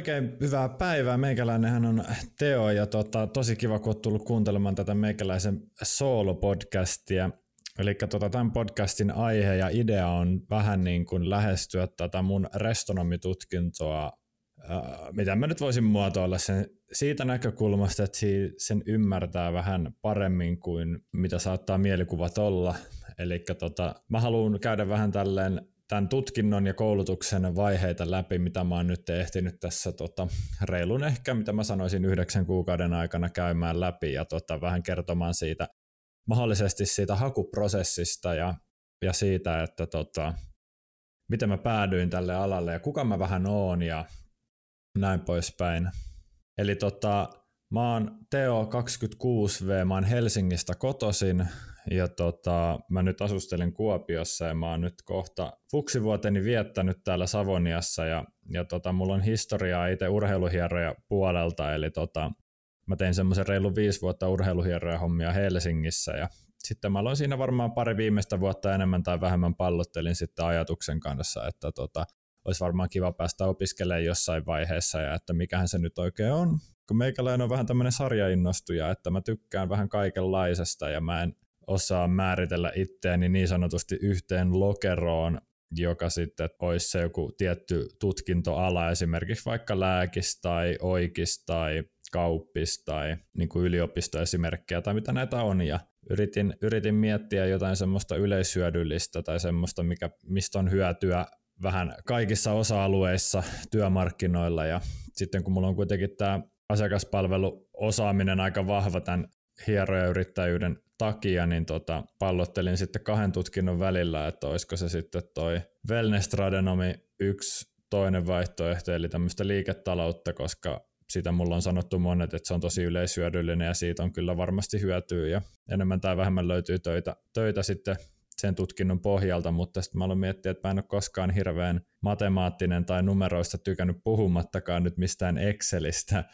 Oikein hyvää päivää. Meikäläinenhän on Teo ja tota, tosi kiva, kun olet tullut kuuntelemaan tätä meikäläisen solo-podcastia. Eli tota, tämän podcastin aihe ja idea on vähän niin kuin lähestyä tätä mun restonomitutkintoa, äh, mitä mä nyt voisin muotoilla sen siitä näkökulmasta, että sen ymmärtää vähän paremmin kuin mitä saattaa mielikuvat olla. Eli tota, mä haluan käydä vähän tälleen tämän tutkinnon ja koulutuksen vaiheita läpi, mitä mä oon nyt ehtinyt tässä tota, reilun ehkä, mitä mä sanoisin, yhdeksän kuukauden aikana käymään läpi ja tota, vähän kertomaan siitä mahdollisesti siitä hakuprosessista ja, ja siitä, että tota, miten mä päädyin tälle alalle ja kuka mä vähän oon ja näin poispäin. Eli tota, mä oon Teo 26V, mä oon Helsingistä kotosin ja tota, mä nyt asustelen Kuopiossa ja mä oon nyt kohta fuksivuoteni viettänyt täällä Savoniassa ja, ja tota, mulla on historiaa itse urheiluhieroja puolelta, eli tota, mä tein semmoisen reilu viisi vuotta urheiluhieroja hommia Helsingissä ja sitten mä aloin siinä varmaan pari viimeistä vuotta enemmän tai vähemmän pallottelin sitten ajatuksen kanssa, että tota, olisi varmaan kiva päästä opiskelemaan jossain vaiheessa ja että mikähän se nyt oikein on. Kun meikäläinen on vähän tämmöinen sarjainnostuja, että mä tykkään vähän kaikenlaisesta ja mä en osaa määritellä itseäni niin sanotusti yhteen lokeroon, joka sitten olisi se joku tietty tutkintoala, esimerkiksi vaikka lääkis tai oikis tai kauppis tai niin kuin yliopistoesimerkkejä tai mitä näitä on. Ja yritin, yritin miettiä jotain semmoista yleishyödyllistä tai semmoista, mikä, mistä on hyötyä vähän kaikissa osa-alueissa työmarkkinoilla. Ja sitten kun mulla on kuitenkin tämä asiakaspalveluosaaminen aika vahva tämän hieroja-yrittäjyyden takia, niin tota, pallottelin sitten kahden tutkinnon välillä, että olisiko se sitten toi wellness-tradenomi yksi toinen vaihtoehto, eli tämmöistä liiketaloutta, koska sitä mulla on sanottu monet, että se on tosi yleishyödyllinen ja siitä on kyllä varmasti hyötyä ja enemmän tai vähemmän löytyy töitä, töitä sitten sen tutkinnon pohjalta, mutta sitten mä aloin miettiä, että mä en ole koskaan hirveän matemaattinen tai numeroista tykännyt puhumattakaan nyt mistään Excelistä,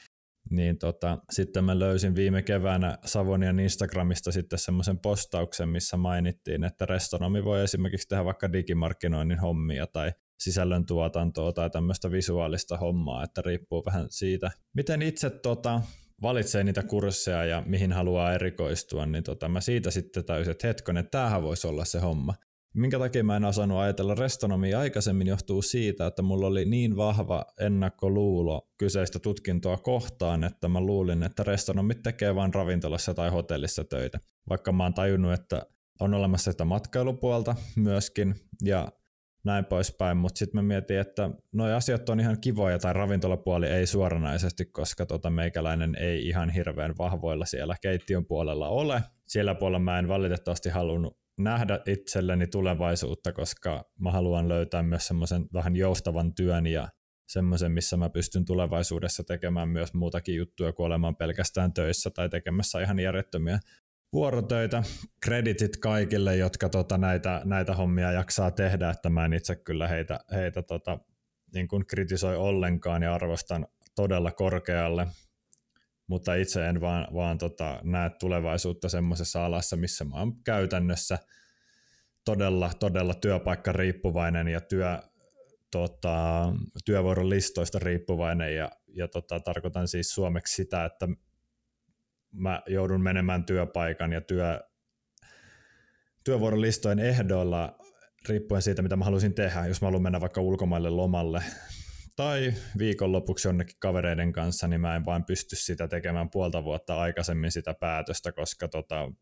niin tota, sitten mä löysin viime keväänä Savonian Instagramista sitten semmoisen postauksen, missä mainittiin, että restonomi voi esimerkiksi tehdä vaikka digimarkkinoinnin hommia tai sisällön tuotantoa tai tämmöistä visuaalista hommaa, että riippuu vähän siitä, miten itse tota, valitsee niitä kursseja ja mihin haluaa erikoistua, niin tota, mä siitä sitten täysin, että hetkonen, tämähän voisi olla se homma. Minkä takia mä en osannut ajatella restonomia aikaisemmin johtuu siitä, että mulla oli niin vahva ennakkoluulo kyseistä tutkintoa kohtaan, että mä luulin, että restonomit tekee vain ravintolassa tai hotellissa töitä. Vaikka mä oon tajunnut, että on olemassa sitä matkailupuolta myöskin ja näin poispäin, mutta sitten mä mietin, että nuo asiat on ihan kivoja tai ravintolapuoli ei suoranaisesti, koska tota meikäläinen ei ihan hirveän vahvoilla siellä keittiön puolella ole. Siellä puolella mä en valitettavasti halunnut nähdä itselleni tulevaisuutta, koska mä haluan löytää myös semmoisen vähän joustavan työn ja semmoisen, missä mä pystyn tulevaisuudessa tekemään myös muutakin juttuja kuin olemaan pelkästään töissä tai tekemässä ihan järjettömiä vuorotöitä. Kreditit kaikille, jotka tota näitä, näitä hommia jaksaa tehdä, että mä en itse kyllä heitä, heitä tota, niin kuin kritisoi ollenkaan ja arvostan todella korkealle mutta itse en vaan, vaan tota, näe tulevaisuutta semmoisessa alassa, missä mä oon käytännössä todella, todella työpaikka riippuvainen ja työ, tota, työvuoron listoista riippuvainen ja, ja tota, tarkoitan siis suomeksi sitä, että mä joudun menemään työpaikan ja työ, työvuoron listojen ehdoilla riippuen siitä, mitä mä haluaisin tehdä. Jos mä haluan mennä vaikka ulkomaille lomalle tai viikonlopuksi jonnekin kavereiden kanssa, niin mä en vain pysty sitä tekemään puolta vuotta aikaisemmin sitä päätöstä, koska tota,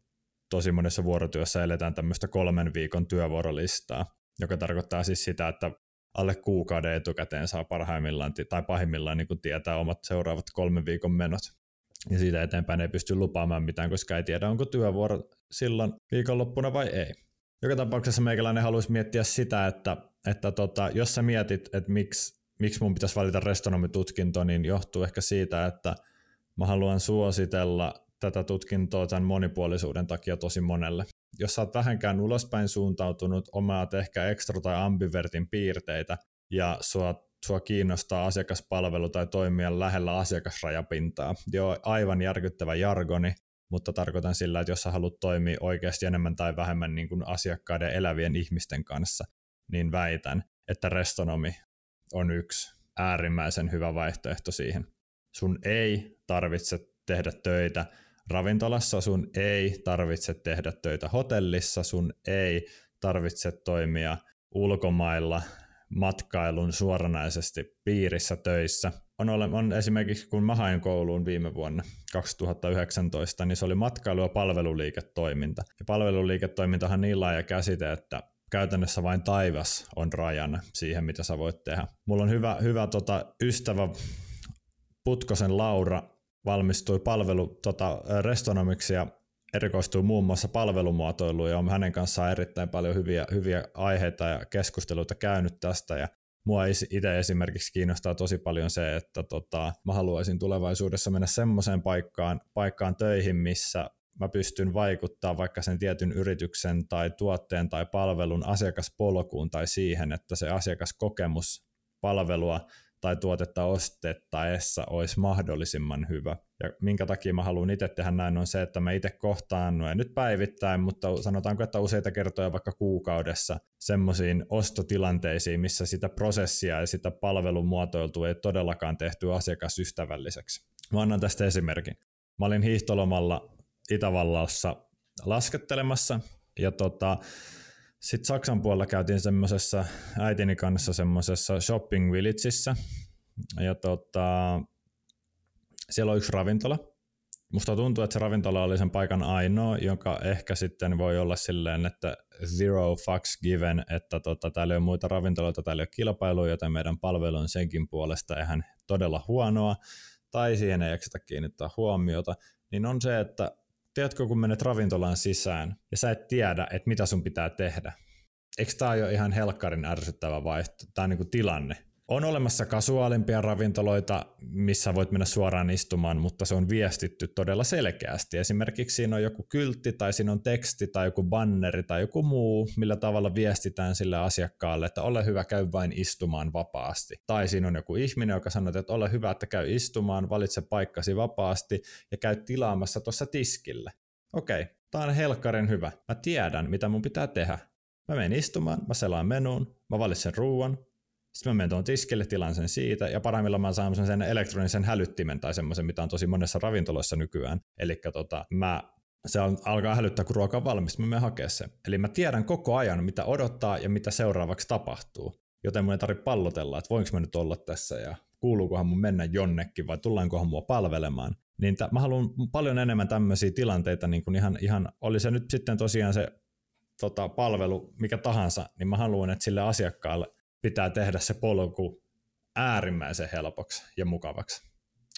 tosi monessa vuorotyössä eletään tämmöistä kolmen viikon työvuorolistaa, joka tarkoittaa siis sitä, että alle kuukauden etukäteen saa parhaimmillaan tai pahimmillaan niin tietää omat seuraavat kolmen viikon menot. Ja siitä eteenpäin ei pysty lupaamaan mitään, koska ei tiedä, onko työvuoro silloin viikonloppuna vai ei. Joka tapauksessa meikäläinen haluaisi miettiä sitä, että, että tota, jos sä mietit, että miksi miksi mun pitäisi valita restonomitutkinto, niin johtuu ehkä siitä, että mä haluan suositella tätä tutkintoa tämän monipuolisuuden takia tosi monelle. Jos sä oot vähänkään ulospäin suuntautunut, omaat ehkä ekstra tai ambivertin piirteitä ja sua, sua kiinnostaa asiakaspalvelu tai toimia lähellä asiakasrajapintaa. Joo, aivan järkyttävä jargoni, mutta tarkoitan sillä, että jos sä haluat toimia oikeasti enemmän tai vähemmän niin kuin asiakkaiden elävien ihmisten kanssa, niin väitän, että restonomi on yksi äärimmäisen hyvä vaihtoehto siihen. Sun ei tarvitse tehdä töitä ravintolassa, sun ei tarvitse tehdä töitä hotellissa, sun ei tarvitse toimia ulkomailla matkailun suoranaisesti piirissä töissä. On, ole, on esimerkiksi, kun mä hain kouluun viime vuonna 2019, niin se oli matkailu- ja palveluliiketoiminta. Ja palveluliiketoimintahan niin laaja käsite, että käytännössä vain taivas on rajana siihen, mitä sä voit tehdä. Mulla on hyvä, hyvä tota, ystävä Putkosen Laura valmistui palvelu tota, restonomiksi ja erikoistuu muun muassa palvelumuotoiluun ja on hänen kanssaan erittäin paljon hyviä, hyviä aiheita ja keskusteluita käynyt tästä ja Mua itse esimerkiksi kiinnostaa tosi paljon se, että tota, mä haluaisin tulevaisuudessa mennä semmoiseen paikkaan, paikkaan töihin, missä mä pystyn vaikuttaa vaikka sen tietyn yrityksen tai tuotteen tai palvelun asiakaspolkuun tai siihen, että se asiakaskokemus palvelua tai tuotetta ostettaessa olisi mahdollisimman hyvä. Ja minkä takia mä haluan itse tehdä näin on se, että mä itse kohtaan, no nyt päivittäin, mutta sanotaanko, että useita kertoja vaikka kuukaudessa semmoisiin ostotilanteisiin, missä sitä prosessia ja sitä palvelun muotoiltua ei todellakaan tehty asiakasystävälliseksi. Mä annan tästä esimerkin. Mä olin hiihtolomalla Itävallassa laskettelemassa ja tota, sitten Saksan puolella käytiin semmoisessa äitini kanssa semmoisessa shopping villageissa. Ja tota, siellä on yksi ravintola. Musta tuntuu, että se ravintola oli sen paikan ainoa, joka ehkä sitten voi olla silleen, että zero fucks given, että tota, täällä ei ole muita ravintoloita, täällä ei ole kilpailuja, joten meidän palvelu on senkin puolesta ihan todella huonoa, tai siihen ei eksitä kiinnittää huomiota, niin on se, että tiedätkö, kun menet ravintolaan sisään ja sä et tiedä, että mitä sun pitää tehdä. Eikö tämä ole ihan helkkarin ärsyttävä vaihto, tai niin kuin tilanne? On olemassa kasuaalimpia ravintoloita, missä voit mennä suoraan istumaan, mutta se on viestitty todella selkeästi. Esimerkiksi siinä on joku kyltti tai siinä on teksti tai joku banneri tai joku muu, millä tavalla viestitään sille asiakkaalle, että ole hyvä, käy vain istumaan vapaasti. Tai siinä on joku ihminen, joka sanoo, että ole hyvä, että käy istumaan, valitse paikkasi vapaasti ja käy tilaamassa tuossa tiskille. Okei, tämä on helkkarin hyvä. Mä tiedän, mitä mun pitää tehdä. Mä menen istumaan, mä selaan menuun, mä valitsen ruuan, sitten mä menen tuon tiskille, tilaan sen siitä, ja parhaimmillaan mä saan sen elektronisen hälyttimen tai semmoisen, mitä on tosi monessa ravintoloissa nykyään. Eli tota, mä se alkaa hälyttää, kun ruoka on valmis, mä menen hakemaan sen. Eli mä tiedän koko ajan, mitä odottaa ja mitä seuraavaksi tapahtuu. Joten mun ei tarvitse pallotella, että voinko mä nyt olla tässä ja kuuluukohan mun mennä jonnekin vai tullaankohan mua palvelemaan. Niin t- mä haluan paljon enemmän tämmöisiä tilanteita, niin kuin ihan, ihan, oli se nyt sitten tosiaan se tota, palvelu mikä tahansa, niin mä haluan, että sille asiakkaalle pitää tehdä se polku äärimmäisen helpoksi ja mukavaksi.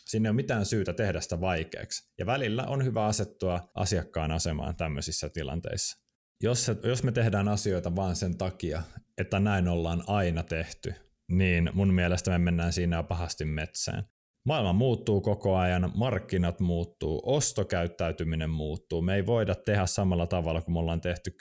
Sinne ei ole mitään syytä tehdä sitä vaikeaksi. Ja välillä on hyvä asettua asiakkaan asemaan tämmöisissä tilanteissa. Jos, se, jos me tehdään asioita vain sen takia, että näin ollaan aina tehty, niin mun mielestä me mennään siinä pahasti metsään. Maailma muuttuu koko ajan, markkinat muuttuu, ostokäyttäytyminen muuttuu. Me ei voida tehdä samalla tavalla kuin me ollaan tehty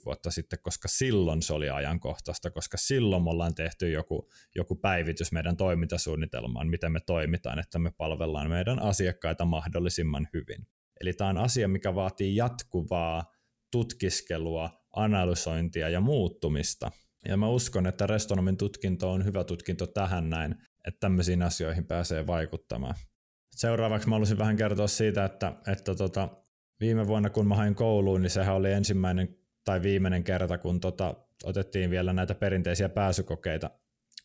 10-20 vuotta sitten, koska silloin se oli ajankohtaista, koska silloin me ollaan tehty joku, joku päivitys meidän toimintasuunnitelmaan, miten me toimitaan, että me palvellaan meidän asiakkaita mahdollisimman hyvin. Eli tämä on asia, mikä vaatii jatkuvaa tutkiskelua, analysointia ja muuttumista. Ja mä uskon, että Restonomin tutkinto on hyvä tutkinto tähän näin, että tämmöisiin asioihin pääsee vaikuttamaan. Seuraavaksi mä haluaisin vähän kertoa siitä, että, että tota, viime vuonna kun mä hain kouluun, niin sehän oli ensimmäinen tai viimeinen kerta, kun tota, otettiin vielä näitä perinteisiä pääsykokeita,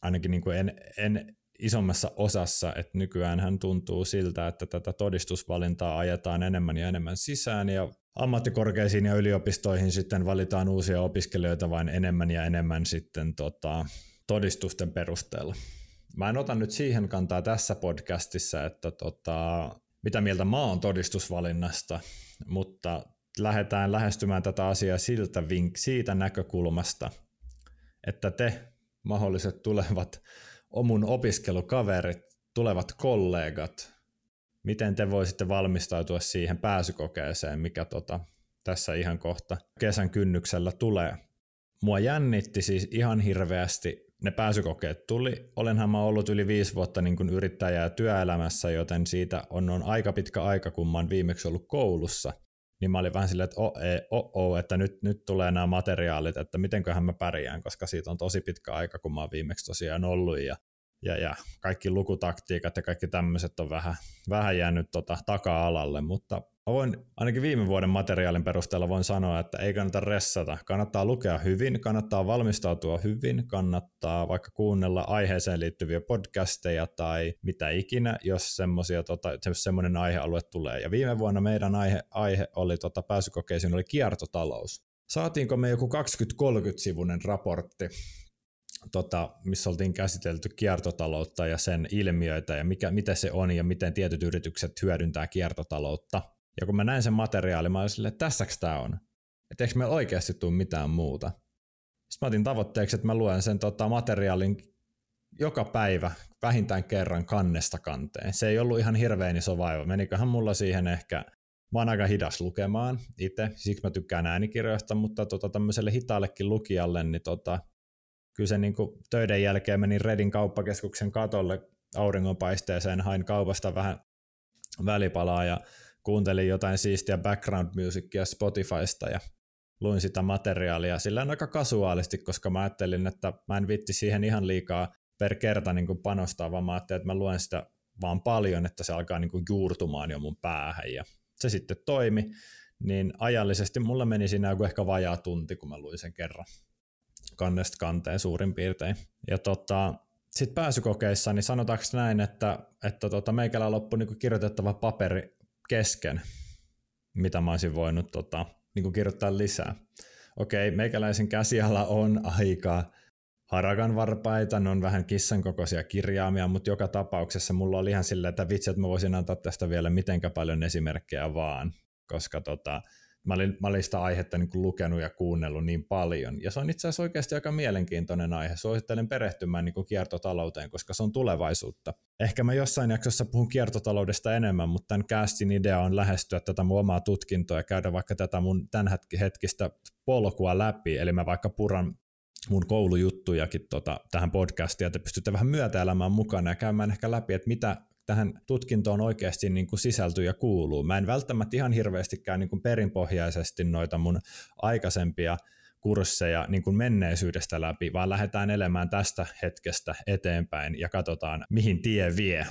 ainakin niin kuin en, en isommassa osassa, että nykyään hän tuntuu siltä, että tätä todistusvalintaa ajetaan enemmän ja enemmän sisään ja ammattikorkeisiin ja yliopistoihin sitten valitaan uusia opiskelijoita vain enemmän ja enemmän sitten tota, todistusten perusteella. Mä en ota nyt siihen kantaa tässä podcastissa, että tota, mitä mieltä mä oon todistusvalinnasta, mutta lähdetään lähestymään tätä asiaa siltä vink- siitä näkökulmasta, että te mahdolliset tulevat omun opiskelukaverit, tulevat kollegat, miten te voisitte valmistautua siihen pääsykokeeseen, mikä tota, tässä ihan kohta kesän kynnyksellä tulee. Mua jännitti siis ihan hirveästi ne pääsykokeet tuli. Olenhan mä ollut yli viisi vuotta niin kuin yrittäjää työelämässä, joten siitä on, on aika pitkä aika, kun mä oon viimeksi ollut koulussa. Niin mä olin vähän silleen, että oh, ei, oh, oh, että nyt, nyt tulee nämä materiaalit, että mitenköhän mä pärjään, koska siitä on tosi pitkä aika, kun mä oon viimeksi tosiaan ollut. Ja ja, ja kaikki lukutaktiikat ja kaikki tämmöiset on vähän, vähän jäänyt tota taka-alalle, mutta voin, ainakin viime vuoden materiaalin perusteella voin sanoa, että ei kannata ressata. Kannattaa lukea hyvin, kannattaa valmistautua hyvin, kannattaa vaikka kuunnella aiheeseen liittyviä podcasteja tai mitä ikinä, jos semmosia, tota, semmoinen aihealue tulee. Ja viime vuonna meidän aihe, aihe oli tota, pääsykokeisiin oli kiertotalous. Saatiinko me joku 20-30 sivunen raportti tota, missä oltiin käsitelty kiertotaloutta ja sen ilmiöitä ja mikä, mitä se on ja miten tietyt yritykset hyödyntää kiertotaloutta. Ja kun mä näin sen materiaalin, mä olin silleen, että tässäks tää on? Että eikö meillä oikeasti tule mitään muuta? Sitten mä otin tavoitteeksi, että mä luen sen tota, materiaalin joka päivä vähintään kerran kannesta kanteen. Se ei ollut ihan hirveän iso vaiva. Meniköhän mulla siihen ehkä, mä oon aika hidas lukemaan itse, siksi mä tykkään äänikirjoista, mutta tota, tämmöiselle hitaallekin lukijalle, niin tota, kyllä se niin kuin töiden jälkeen menin Redin kauppakeskuksen katolle auringonpaisteeseen, hain kaupasta vähän välipalaa ja kuuntelin jotain siistiä background musicia Spotifysta ja luin sitä materiaalia sillä aika kasuaalisti, koska mä ajattelin, että mä en vitti siihen ihan liikaa per kerta niin kuin panostaa, vaan mä ajattelin, että mä luen sitä vaan paljon, että se alkaa niin kuin juurtumaan jo mun päähän ja se sitten toimi, niin ajallisesti mulla meni siinä joku ehkä vajaa tunti, kun mä luin sen kerran kannesta kanteen suurin piirtein. Ja tota, sitten pääsykokeissa, niin sanotaanko näin, että, että tota, meikällä loppui niin kirjoitettava paperi kesken, mitä mä olisin voinut tota, niin kirjoittaa lisää. Okei, meikäläisen käsiala on aika harakan varpaita, ne on vähän kissan kokoisia kirjaamia, mutta joka tapauksessa mulla oli ihan silleen, että vitsi, että mä voisin antaa tästä vielä mitenkä paljon esimerkkejä vaan, koska tota, mä olin, mä olin sitä aihetta niin kuin lukenut ja kuunnellut niin paljon. Ja se on itse asiassa oikeasti aika mielenkiintoinen aihe. Suosittelen perehtymään niin kuin kiertotalouteen, koska se on tulevaisuutta. Ehkä mä jossain jaksossa puhun kiertotaloudesta enemmän, mutta tämän castin idea on lähestyä tätä mun omaa tutkintoa ja käydä vaikka tätä mun tämän hetkistä polkua läpi. Eli mä vaikka puran mun koulujuttujakin tota, tähän podcastiin, että pystytte vähän myötäelämään mukana ja käymään ehkä läpi, että mitä tähän tutkintoon oikeasti niin kuin sisältyy ja kuuluu. Mä en välttämättä ihan hirveästi käy niin kuin perinpohjaisesti noita mun aikaisempia kursseja niin kuin menneisyydestä läpi, vaan lähdetään elämään tästä hetkestä eteenpäin ja katsotaan, mihin tie vie.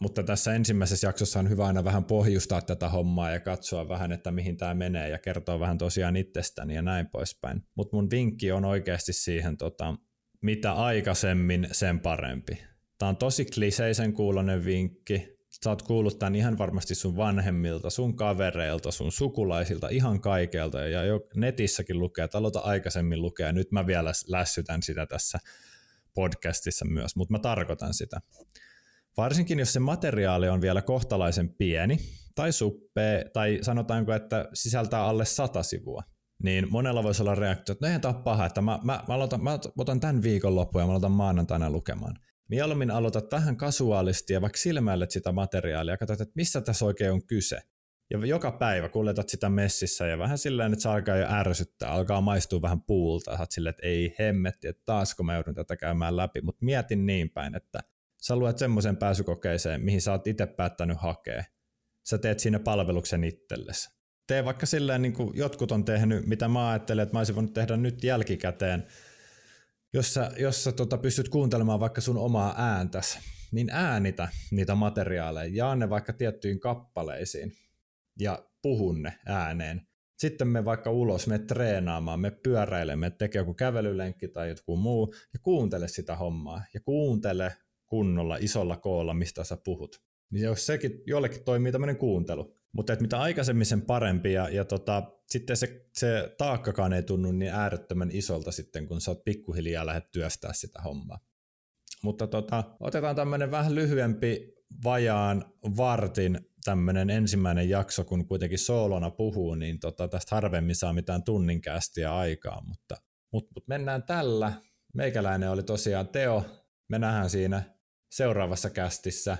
Mutta tässä ensimmäisessä jaksossa on hyvä aina vähän pohjustaa tätä hommaa ja katsoa vähän, että mihin tämä menee ja kertoa vähän tosiaan itsestäni ja näin poispäin. Mutta mun vinkki on oikeasti siihen, tota, mitä aikaisemmin, sen parempi Tämä on tosi kliseisen kuulonen vinkki. Sä oot kuullut tämän ihan varmasti sun vanhemmilta, sun kavereilta, sun sukulaisilta, ihan kaikelta. Ja jo netissäkin lukee, että aloita aikaisemmin lukea. Nyt mä vielä lässytän sitä tässä podcastissa myös, mutta mä tarkoitan sitä. Varsinkin jos se materiaali on vielä kohtalaisen pieni tai suppee, tai sanotaanko, että sisältää alle sata sivua, niin monella voisi olla reaktio, että no eihän tämä paha, että mä, mä, mä, aloitan, mä otan tämän viikon loppuun ja mä aloitan maanantaina lukemaan. Mieluummin aloitat vähän kasuaalisti ja vaikka silmäilet sitä materiaalia ja katsot, että missä tässä oikein on kyse. Ja joka päivä kuljetat sitä messissä ja vähän silleen, että se alkaa jo ärsyttää, alkaa maistua vähän puulta. Sä silleen, että ei hemmetti, että taasko mä joudun tätä käymään läpi. Mutta mietin niin päin, että sä luet semmoisen pääsykokeeseen, mihin sä oot itse päättänyt hakea. Sä teet siinä palveluksen itsellesi. Tee vaikka silleen, niin kuin jotkut on tehnyt, mitä mä ajattelen, että mä olisin voinut tehdä nyt jälkikäteen – jos sä, jos sä tota, pystyt kuuntelemaan vaikka sun omaa ääntäsi, niin äänitä niitä materiaaleja, jaa ne vaikka tiettyihin kappaleisiin ja puhun ne ääneen. Sitten me vaikka ulos, me treenaamaan, me pyöräilemme, tekee joku kävelylenkki tai joku muu ja kuuntele sitä hommaa ja kuuntele kunnolla isolla koolla, mistä sä puhut. Niin jos sekin jollekin toimii tämmöinen kuuntelu, mutta että mitä aikaisemmin sen parempi ja, ja tota, sitten se, se taakkakaan ei tunnu niin äärettömän isolta sitten, kun sä oot pikkuhiljaa lähdet työstää sitä hommaa. Mutta tota, otetaan tämmöinen vähän lyhyempi vajaan vartin tämmöinen ensimmäinen jakso, kun kuitenkin soolona puhuu, niin tota, tästä harvemmin saa mitään tunninkästiä aikaa, mutta, mutta, mutta mennään tällä. Meikäläinen oli tosiaan Teo. Me nähdään siinä seuraavassa kästissä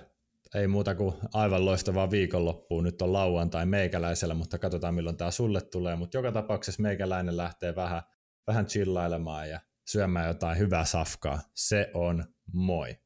ei muuta kuin aivan loistavaa viikonloppua. Nyt on lauantai meikäläisellä, mutta katsotaan milloin tämä sulle tulee. Mutta joka tapauksessa meikäläinen lähtee vähän, vähän chillailemaan ja syömään jotain hyvää safkaa. Se on moi.